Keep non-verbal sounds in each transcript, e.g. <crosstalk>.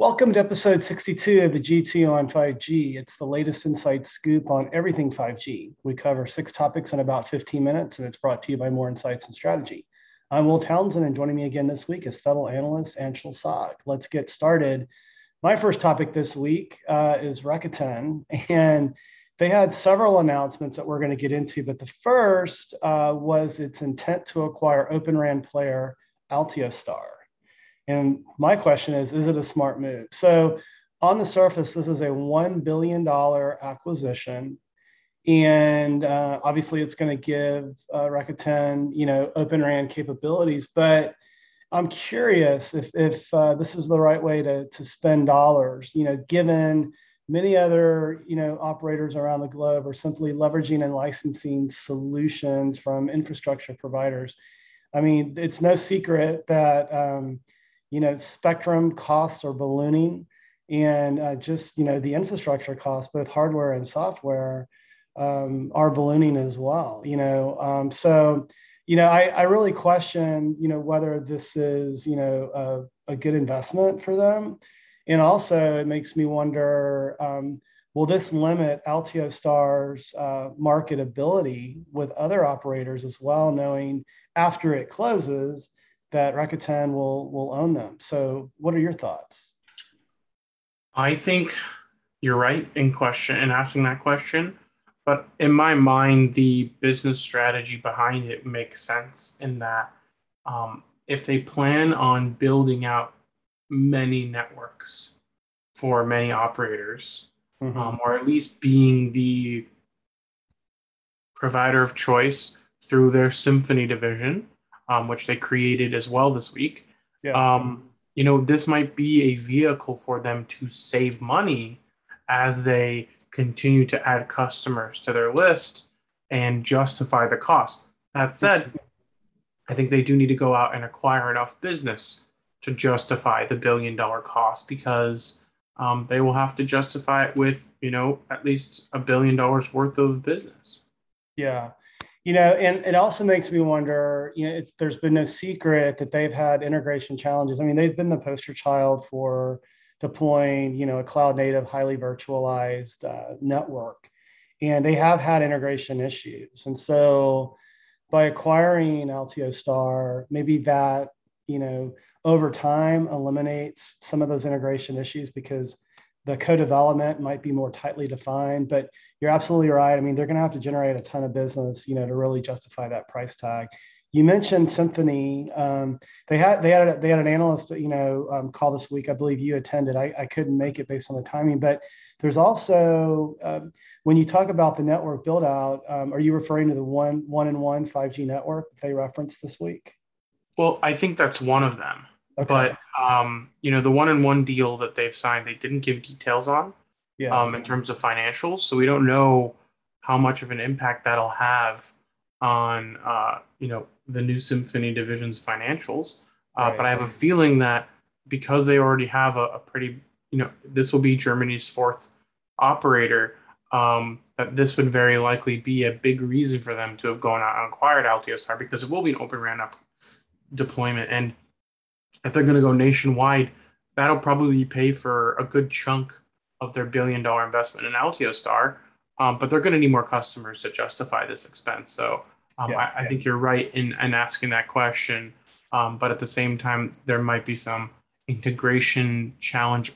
Welcome to episode 62 of the G2 on 5G. It's the latest insight scoop on everything 5G. We cover six topics in about 15 minutes, and it's brought to you by Moor Insights and Strategy. I'm Will Townsend, and joining me again this week is federal analyst Anshel Sag. Let's get started. My first topic this week uh, is Rakuten, and they had several announcements that we're going to get into, but the first uh, was its intent to acquire Open RAN player Altiostar. And my question is, is it a smart move? So on the surface, this is a $1 billion acquisition. And uh, obviously it's going to give uh, Rakuten, you know, open RAN capabilities. But I'm curious if, if uh, this is the right way to, to spend dollars, you know, given many other, you know, operators around the globe are simply leveraging and licensing solutions from infrastructure providers. I mean, it's no secret that, um, you know, spectrum costs are ballooning and uh, just, you know, the infrastructure costs, both hardware and software, um, are ballooning as well, you know. Um, so, you know, I, I really question, you know, whether this is, you know, a, a good investment for them. And also it makes me wonder, um, will this limit Altiostar's uh, marketability with other operators as well, knowing after it closes, that Rakuten will will own them. So, what are your thoughts? I think you're right in question in asking that question, but in my mind, the business strategy behind it makes sense in that um, if they plan on building out many networks for many operators, mm-hmm. um, or at least being the provider of choice through their Symphony division, um, which they created as well this week. Yeah. Um, you know, this might be a vehicle for them to save money as they continue to add customers to their list and justify the cost. That said, I think they do need to go out and acquire enough business to justify the billion dollar cost because um, they will have to justify it with, you know, at least a billion dollars worth of business. Yeah you know, and it also makes me wonder, you know, there's been no secret that they've had integration challenges. I mean, they've been the poster child for deploying, you know, a cloud native, highly virtualized uh, network. And they have had integration issues. And so by acquiring Altiostar, maybe that, you know, over time eliminates some of those integration issues because the co-development might be more tightly defined, but you're absolutely right. I mean, they're going to have to generate a ton of business, you know, to really justify that price tag. You mentioned Symphony. Um, they had they had a, they had an analyst, you know, um, call this week. I believe you attended. I, I couldn't make it based on the timing, but there's also um, when you talk about the network build out, um, are you referring to the one one and one 5G network that they referenced this week? Well, I think that's one of them. Okay. But um, you know, the 1&1 deal that they've signed, they didn't give details on. Yeah. Um, in terms of financials, so we don't know how much of an impact that'll have on uh, you know the new Symphony division's financials. Uh, right. But I have a feeling that because they already have a, a, pretty you know this will be Germany's fourth operator. Um, that this would very likely be a big reason for them to have gone out and acquired Altiostar because it will be an open RAN up deployment and if they're going to go nationwide, that'll probably pay for a good chunk of their billion dollar investment in Altiostar. Um, but they're going to need more customers to justify this expense. So um, yeah, I, I yeah. think you're right in, in asking that question. Um, but at the same time, there might be some integration challenge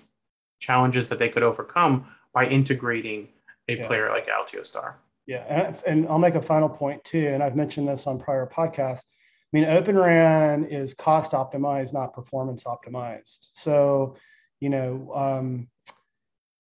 challenges that they could overcome by integrating a yeah. player like Altiostar. Yeah, and, and I'll make a final point too. And I've mentioned this on prior podcasts I mean, Open RAN is cost optimized, not performance optimized. So, you know, um,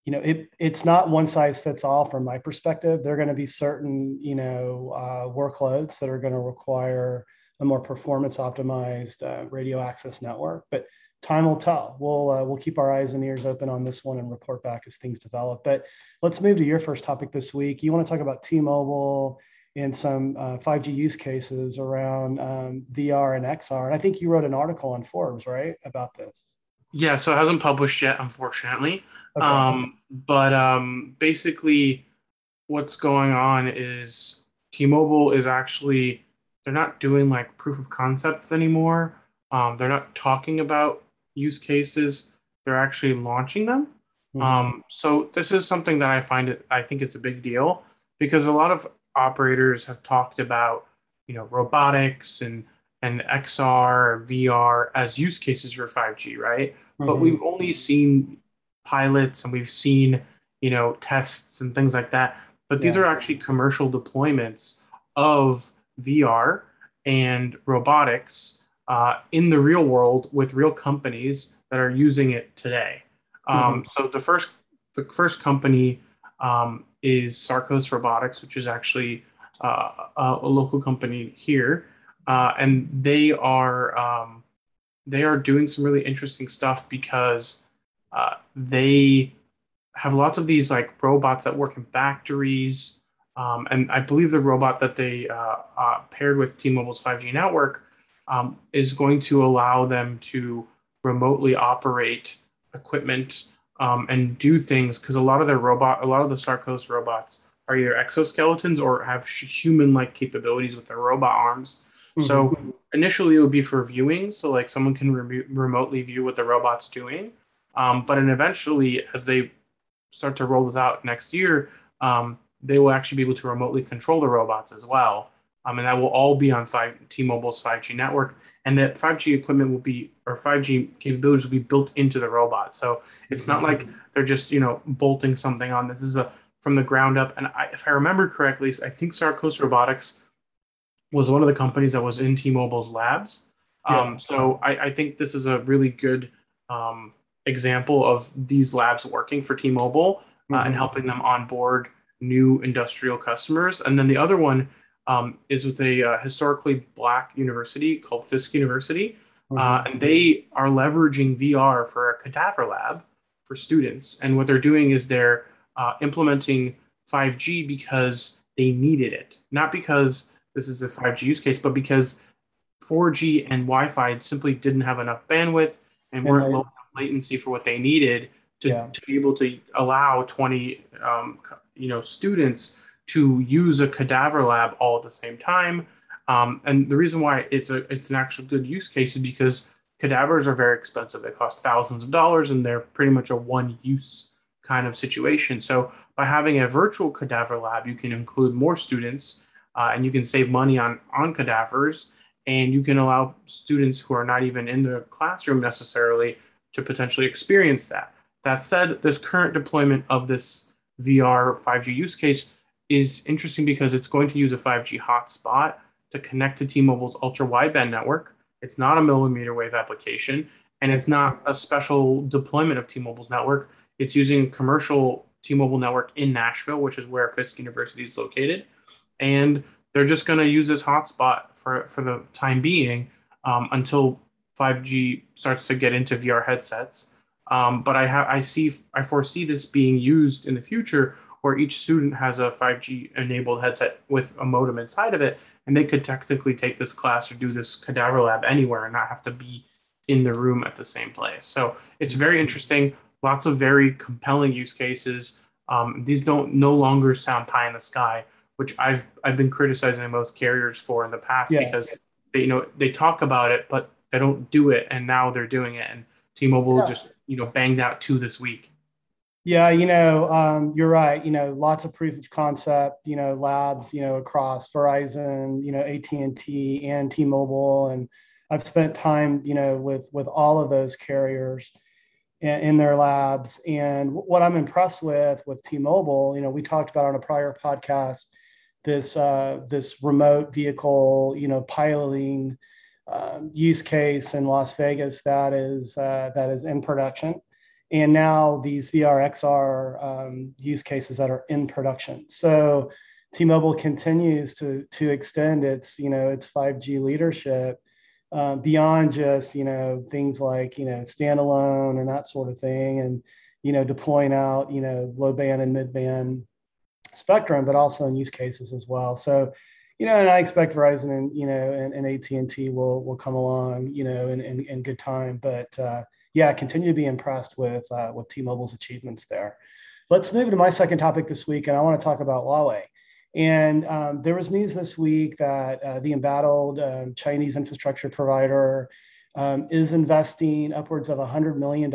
you know, it, it's not one size fits all from my perspective. There are going to be certain, you know, uh, workloads that are going to require a more performance optimized uh, radio access network, but time will tell. We'll uh, we'll keep our eyes and ears open on this one and report back as things develop. But let's move to your first topic this week. You want to talk about T-Mobile in some uh, 5G use cases around um, VR and XR. And I think you wrote an article on Forbes, right, about this. Yeah, so it hasn't published yet, unfortunately. Okay. Um, but um, basically, what's going on is T-Mobile is actually they're not doing like proof of concepts anymore. Um, they're not talking about use cases they're actually launching them. Mm-hmm. Um, so this is something that I find it, I think it's a big deal because a lot of operators have talked about, you know, robotics and and XR, VR as use cases for 5G, right? Mm-hmm. But we've only seen pilots and we've seen, you know, tests and things like that. But these yeah. are actually commercial deployments of VR and robotics uh, in the real world with real companies that are using it today. Um, mm-hmm. So the first the first company um, is Sarcos Robotics, which is actually uh, a, a, local company here, uh, and they are um, they are doing some really interesting stuff because uh, they have lots of these like robots that work in factories. Um, and I believe the robot that they uh, uh, paired with T-Mobile's 5G network um, is going to allow them to remotely operate equipment um, and do things because a lot of their robot, a lot of the Sarcos robots are either exoskeletons or have human-like capabilities with their robot arms. Mm-hmm. So initially it would be for viewing, so like someone can re- remotely view what the robot's doing. Um, but then eventually, as they start to roll this out next year, um, they will actually be able to remotely control the robots as well. Um, and that will all be on 5, T-Mobile's 5G network. And that 5G equipment will be, or 5G capabilities will be built into the robot. So it's not like they're just, you know, bolting something on. This is a from the ground up. And I, if I remember correctly, I think Sarcos Robotics was one of the companies that was in T-Mobile's labs. Yeah. Um, so I, I, think this is a really good um, example of these labs working for T-Mobile uh, mm-hmm. and helping them onboard new industrial customers. And then the other one um, is with a uh, historically black university called Fisk University. Mm-hmm. Uh, and they are leveraging VR for a cadaver lab for students. And what they're doing is they're uh, implementing 5G because they needed it, not because this is a 5G use case, but because 4G and Wi-Fi simply didn't have enough bandwidth and weren't low enough latency for what they needed to, yeah. to be able to allow 20 um, you know students to use a cadaver lab all at the same time. Um, and the reason why it's a it's an actual good use case is because cadavers are very expensive. They cost thousands of dollars and they're pretty much a one use kind of situation. So by having a virtual cadaver lab, you can include more students uh, and you can save money on on cadavers and you can allow students who are not even in the classroom necessarily to potentially experience that. That said, this current deployment of this VR 5G use case is interesting because it's going to use a 5G hotspot to connect to T-Mobile's ultra wideband network. It's not a millimeter wave application, and it's not a special deployment of T-Mobile's network. It's using commercial T-Mobile network in Nashville, which is where Fisk University is located, and they're just going to use this hotspot for for the time being um, until 5G starts to get into VR headsets. Um, but I have I see I foresee this being used in the future where each student has a 5G enabled headset with a modem inside of it, and they could technically take this class or do this cadaver lab anywhere and not have to be in the room at the same place. So it's very interesting. Lots of very compelling use cases. Um, these don't no longer sound pie in the sky, which I've I've been criticizing most carriers for in the past yeah. because they you know they talk about it but they don't do it, and now they're doing it. And T-Mobile yeah. just you know banged out two this week. Yeah, you know, um, you're right. You know, lots of proof of concept, you know, labs, you know, across Verizon, you know, AT&T and T-Mobile. And I've spent time, you know, with, with all of those carriers in, in their labs. And what I'm impressed with, with T-Mobile, you know, we talked about on a prior podcast, this, uh, this remote vehicle, you know, piloting um, use case in Las Vegas that is, uh, that is in production and now these VR XR um, use cases that are in production. So T-Mobile continues to to extend its you know its 5G leadership uh, beyond just you know things like you know standalone and that sort of thing, and you know deploying out you know low band and mid band spectrum, but also in use cases as well. So you know, and I expect Verizon and you know and, and AT and T will will come along you know in in, in good time, but uh, yeah, continue to be impressed with uh, with T-Mobile's achievements there. Let's move to my second topic this week, and I want to talk about Huawei. And um, there was news this week that uh, the embattled um, Chinese infrastructure provider um, is investing upwards of $100 million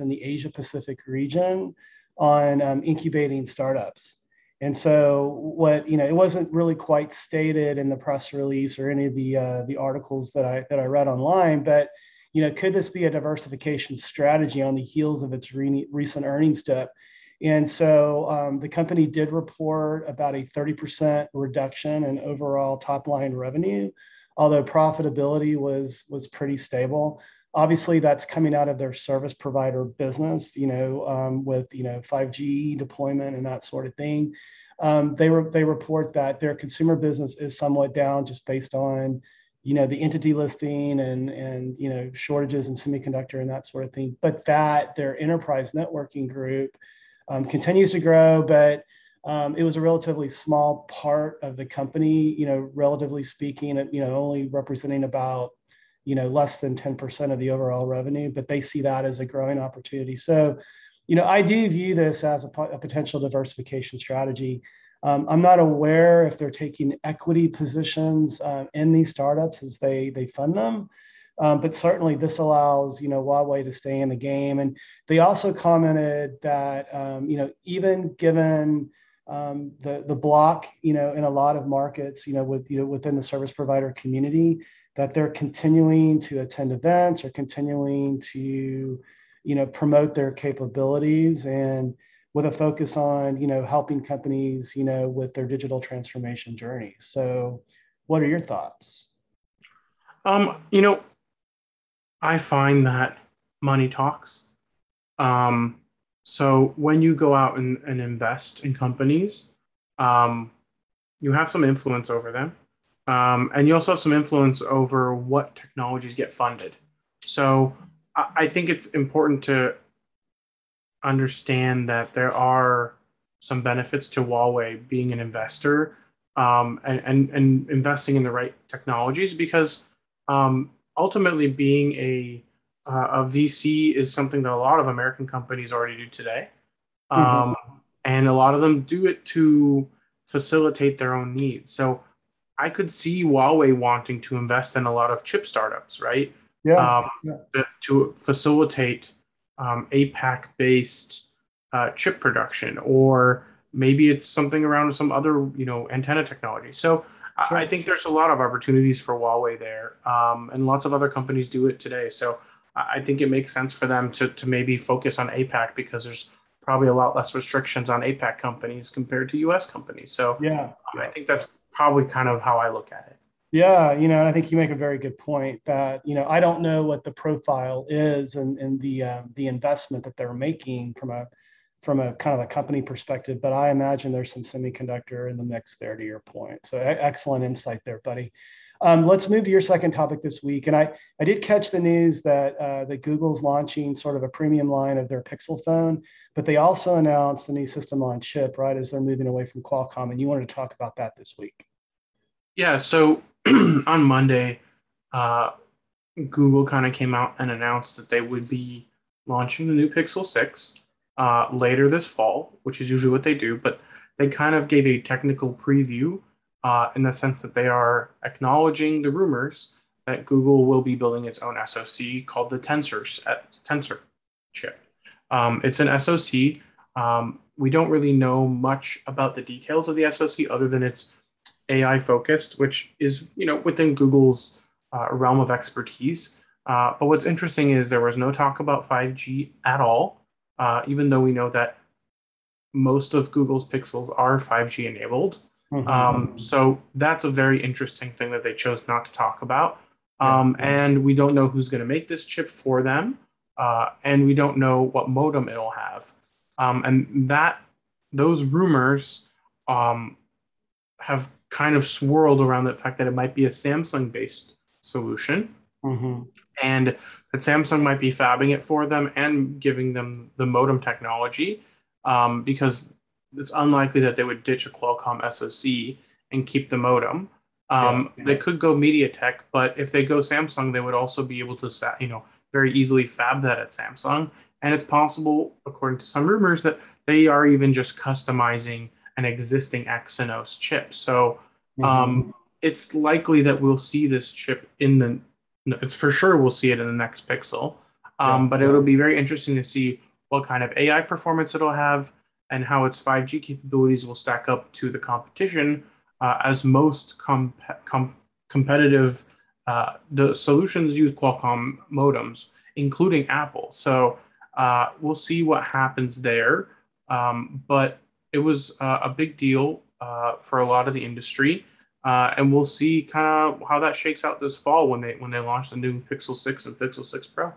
in the Asia Pacific region on um, incubating startups. And so, what you know, it wasn't really quite stated in the press release or any of the uh, the articles that I that I read online, but you know, could this be a diversification strategy on the heels of its re- recent earnings dip? And so um, the company did report about a 30% reduction in overall top line revenue, although profitability was was pretty stable. Obviously, that's coming out of their service provider business, you know, um, with you know 5G deployment and that sort of thing. Um, they re- they report that their consumer business is somewhat down just based on you know the entity listing and and you know shortages in semiconductor and that sort of thing. But that their enterprise networking group um, continues to grow, but um, it was a relatively small part of the company, you know, relatively speaking, you know, only representing about, you know, less than 10% of the overall revenue, but they see that as a growing opportunity. So, you know, I do view this as a, a potential diversification strategy. Um, I'm not aware if they're taking equity positions uh, in these startups as they they fund them. Um, but certainly this allows, you know, Huawei to stay in the game. And they also commented that, um, you know, even given um, the the block, you know, in a lot of markets, you know, with you know within the service provider community, that they're continuing to attend events or continuing to, you know, promote their capabilities and with a focus on, you know, helping companies, you know, with their digital transformation journey. So, what are your thoughts? Um, you know, I find that money talks. Um, so when you go out and, and invest in companies, um, you have some influence over them. Um, and you also have some influence over what technologies get funded. So I, I think it's important to understand that there are some benefits to Huawei being an investor um, and, and, and investing in the right technologies because um, ultimately being a uh, a VC is something that a lot of American companies already do today, mm-hmm. um, and a lot of them do it to facilitate their own needs. So I could see Huawei wanting to invest in a lot of chip startups, right? Yeah. Um, yeah. To, to, facilitate um, APAC-based uh, chip production, or maybe it's something around some other, you know, antenna technology. So Sure. I think there's a lot of opportunities for Huawei there, um, and lots of other companies do it today. So I think it makes sense for them to to maybe focus on APAC because there's probably a lot less restrictions on APAC companies compared to US companies. So yeah, I think that's probably kind of how I look at it. Yeah, you know, and I think you make a very good point that you know I don't know what the profile is and, and the uh, the investment that they're making from a from a kind of a company perspective, but I imagine there's some semiconductor in the mix there to your point. So excellent insight there, buddy. Um, let's move to your second topic this week. And I, I did catch the news that, uh, that Google's launching sort of a premium line of their Pixel phone, but they also announced a new system on chip, right, as they're moving away from Qualcomm. And you wanted to talk about that this week. Yeah. So <clears throat> on Monday, uh, Google kind of came out and announced that they would be launching the new Pixel 6 uh, later this fall, which is usually what they do, but they kind of gave a technical preview uh, in the sense that they are acknowledging the rumors that Google will be building its own SoC called the Tensor, Tensor chip. Um, it's an SoC. Um, we don't really know much about the details of the SoC other than it's AI focused, which is you know within Google's uh, realm of expertise. Uh, but what's interesting is there was no talk about 5G at all uh, even though we know that most of Google's Pixels are 5G enabled. Mm-hmm. Um, so that's a very interesting thing that they chose not to talk about. Um, yeah. And we don't know who's going to make this chip for them. Uh, and we don't know what modem it'll have. Um, and that those rumors um, have kind of swirled around the fact that it might be a Samsung based solution. Mm-hmm. And that Samsung might be fabbing it for them and giving them the modem technology um, because it's unlikely that they would ditch a Qualcomm SoC and keep the modem. Um, yeah. They could go MediaTek, but if they go Samsung, they would also be able to, you know, very easily fab that at Samsung. And it's possible, according to some rumors, that they are even just customizing an existing Exynos chip. So um, mm-hmm. it's likely that we'll see this chip in the it's for sure we'll see it in the next Pixel. Um, yeah. But it'll be very interesting to see what kind of AI performance it'll have and how its 5G capabilities will stack up to the competition, uh, as most com- com- competitive uh, the solutions use Qualcomm modems, including Apple. So uh, we'll see what happens there. Um, but it was uh, a big deal uh, for a lot of the industry. Uh, and we'll see kind of how that shakes out this fall when they when they launch the new Pixel 6 and Pixel 6 Pro.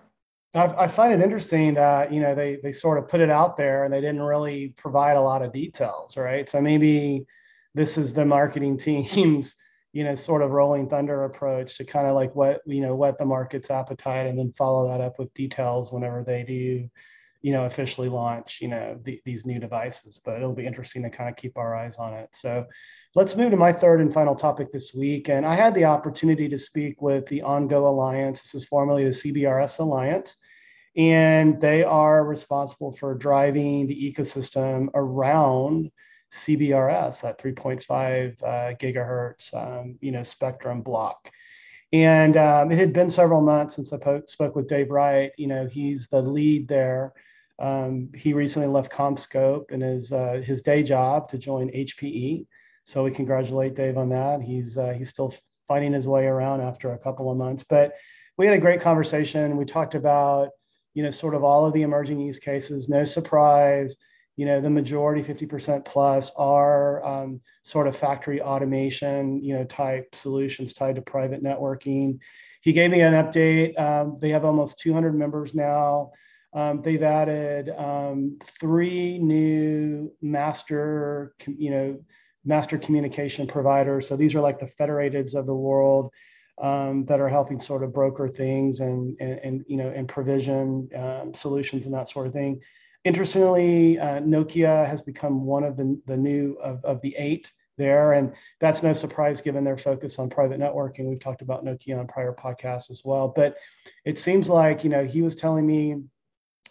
I, I find it interesting that you know they they sort of put it out there and they didn't really provide a lot of details, right? So maybe this is the marketing <laughs> team's you know sort of rolling thunder approach to kind of like what you know what the market's appetite and then follow that up with details whenever they do you know, officially launch, you know, the, these new devices. But it'll be interesting to kind of keep our eyes on it. So let's move to my third and final topic this week. And I had the opportunity to speak with the OnGo Alliance. This is formerly the CBRS Alliance. And they are responsible for driving the ecosystem around CBRS, that 3.5 uh, gigahertz, um, you know, spectrum block. And um, it had been several months since I po- spoke with Dave Wright. You know, he's the lead there um, he recently left CommScope and his uh, his day job to join HPE. So we congratulate Dave on that. He's uh, he's still finding his way around after a couple of months, but we had a great conversation. We talked about you know sort of all of the emerging use cases. No surprise, you know the majority, 50% plus, are um, sort of factory automation, you know type solutions tied to private networking. He gave me an update. Um, they have almost 200 members now. Um, they've added um, three new master, you know, master communication providers. So these are like the federateds of the world um, that are helping sort of broker things and, and, and you know, and provision um, solutions and that sort of thing. Interestingly, uh, Nokia has become one of the, the new of, of the eight there. And that's no surprise given their focus on private networking. We've talked about Nokia on prior podcasts as well. But it seems like, you know, he was telling me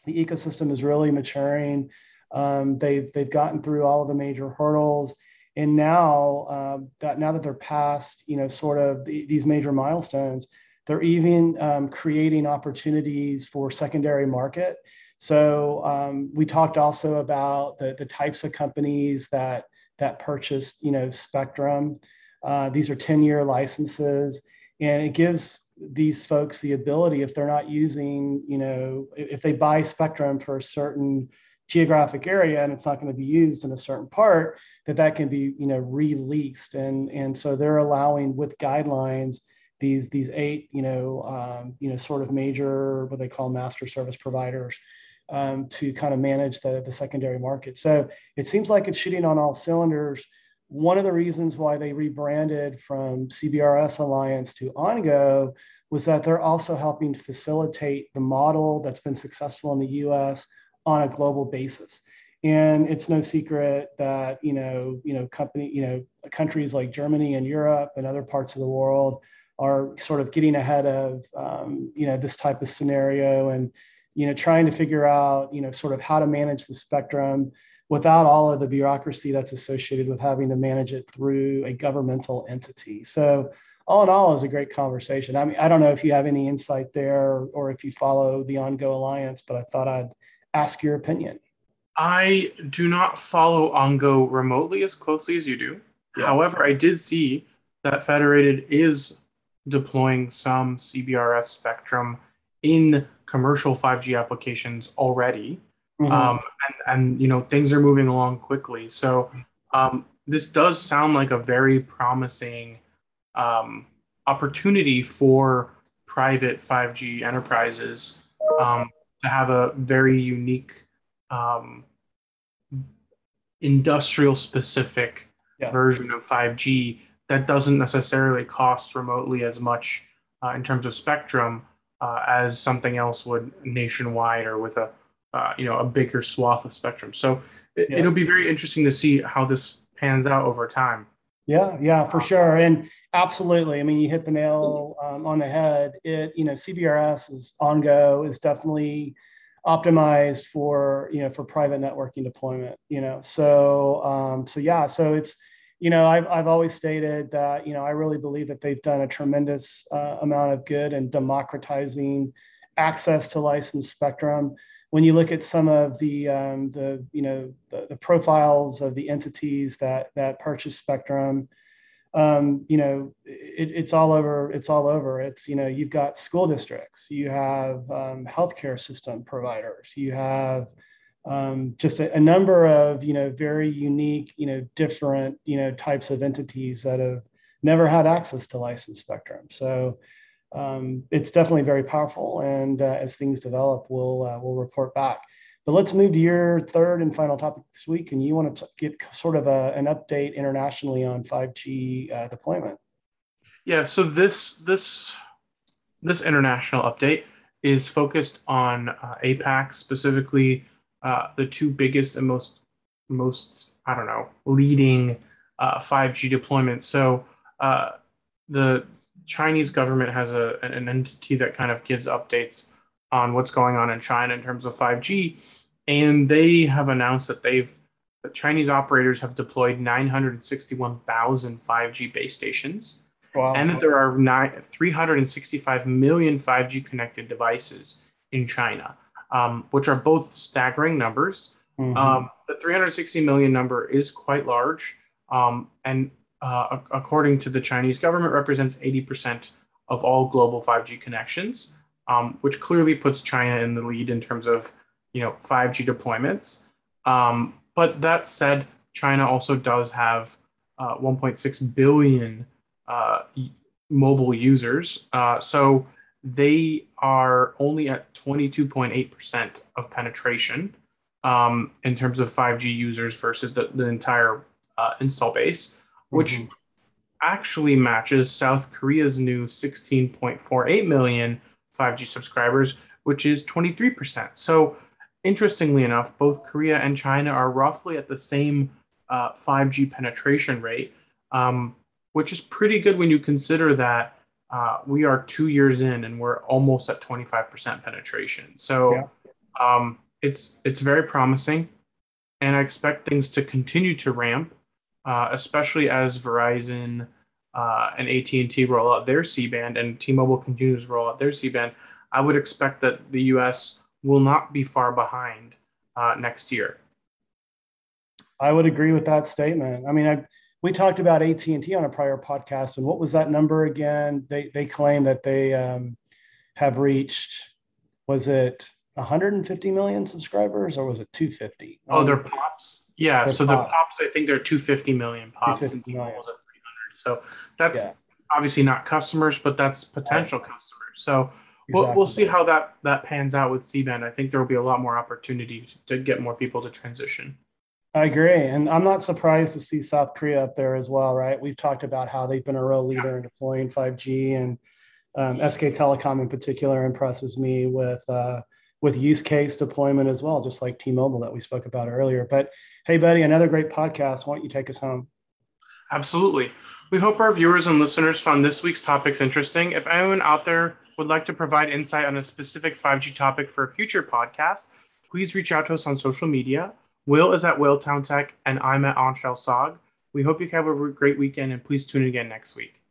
the ecosystem is really maturing. Um, they've they've gotten through all of the major hurdles, and now uh, that now that they're past, you know, sort of the, these major milestones, they're even um, creating opportunities for secondary market. So um, we talked also about the the types of companies that that purchased, you know, Spectrum. Uh, these are 10 year licenses, and it gives these folks the ability if they're not using you know if they buy spectrum for a certain geographic area and it's not going to be used in a certain part that that can be you know released. And and so they're allowing with guidelines these these eight you know um, you know sort of major what they call master service providers um, to kind of manage the the secondary market. So it seems like it's shooting on all cylinders. One of the reasons why they rebranded from CBRS Alliance to OnGo was that they're also helping facilitate the model that's been successful in the US on a global basis. And it's no secret that, you know, you know, company, you know, countries like Germany and Europe and other parts of the world are sort of getting ahead of, um, you know, this type of scenario and, you know, trying to figure out, you know, sort of how to manage the spectrum without all of the bureaucracy that's associated with having to manage it through a governmental entity. So all in all, is a great conversation. I mean, I don't know if you have any insight there or if you follow the OnGo Alliance, but I thought I'd ask your opinion. I do not follow OnGo remotely as closely as you do. Yeah. However, I did see that Federated is deploying some CBRS spectrum in commercial 5G applications already. Mm-hmm. Um, and, and, you know, things are moving along quickly. So um, this does sound like a very promising um, opportunity for private 5G enterprises um, to have a very unique um, industrial specific yeah. version of 5G that doesn't necessarily cost remotely as much uh, in terms of spectrum uh, as something else would nationwide or with a uh, you know a bigger swath of spectrum. So it, yeah. it'll be very interesting to see how this pans out over time. Yeah, yeah, for sure. And absolutely. I mean, you hit the nail um, on the head. It, you know, CBRS is OnGo is definitely optimized for, you know, for private networking deployment, you know. So, um, so yeah, so it's, you know, I've, I've always stated that, you know, I really believe that they've done a tremendous uh, amount of good in democratizing access to licensed spectrum. When you look at some of the, um, the you know, the, the, profiles of the entities that, that purchase spectrum, um, you know, it, it's all over. It's all over. It's you know, you've got school districts, you have um, healthcare system providers, you have um, just a, a, number of you know very unique, you know, different you know types of entities that have never had access to licensed spectrum. So um, it's definitely very powerful. And uh, as things develop, we'll uh, we'll report back. But let's move to your third and final topic this week, and you want to give sort of a, an update internationally on 5G uh, deployment. Yeah. So this this this international update is focused on uh, APAC, specifically uh, the two biggest and most most I don't know leading 5G uh, deployments. So uh, the Chinese government has a an entity that kind of gives updates on what's going on in China in terms of 5G. And they have announced that they've the Chinese operators have deployed 961,000 5G base stations. Wow. And that there are nine, 365 million 5G connected devices in China, um, which are both staggering numbers. Mm-hmm. Um, the 360 million number is quite large. Um, and uh, according to the Chinese government, represents 80% of all global 5G connections um, which clearly puts China in the lead in terms of you know 5G deployments. Um, but that said, China also does have uh, 1.6 billion uh, mobile users, uh, so they are only at 22.8% of penetration um, in terms of 5G users versus the, the entire uh, install base, which mm-hmm. actually matches South Korea's new 16.48 million 5G subscribers, which is 23%. So, interestingly enough, both Korea and China are roughly at the same uh, 5G penetration rate, um, which is pretty good when you consider that uh, we are two years in and we're almost at 25% penetration. So, yeah. um, it's it's very promising, and I expect things to continue to ramp, uh, especially as Verizon uh, and AT&T roll out their C-band and T-Mobile continues to roll out their C-band, I would expect that the U.S. will not be far behind uh, next year. I would agree with that statement. I mean, I, we talked about AT&T on a prior podcast, and what was that number again? They they claim that they um, have reached. Was it 150 million subscribers or was it 250? Oh, um, they're pops. Yeah, so pops. the pops. I think they're 250 million pops, 250 and T-Mobile's at so that's yeah. obviously not customers, but that's potential right. customers. So exactly. we'll, we'll see how that that pans out with C-band. I think there will be a lot more opportunity to, to get more people to transition. I agree. And I'm not surprised to see South Korea up there as well, right? We've talked about how they've been a real leader yeah. in deploying 5G and um, SK Telecom in particular impresses me with uh, with use case deployment as well, just like T-Mobile that we spoke about earlier. But hey, buddy, another great podcast. Why don't you take us home? Absolutely. We hope our viewers and listeners found this week's topics interesting. If anyone out there would like to provide insight on a specific 5G topic for a future podcast, please reach out to us on social media. Will is at WillTown Tech, and I'm at Anshel Sag. We hope you have a great weekend, and please tune in again next week.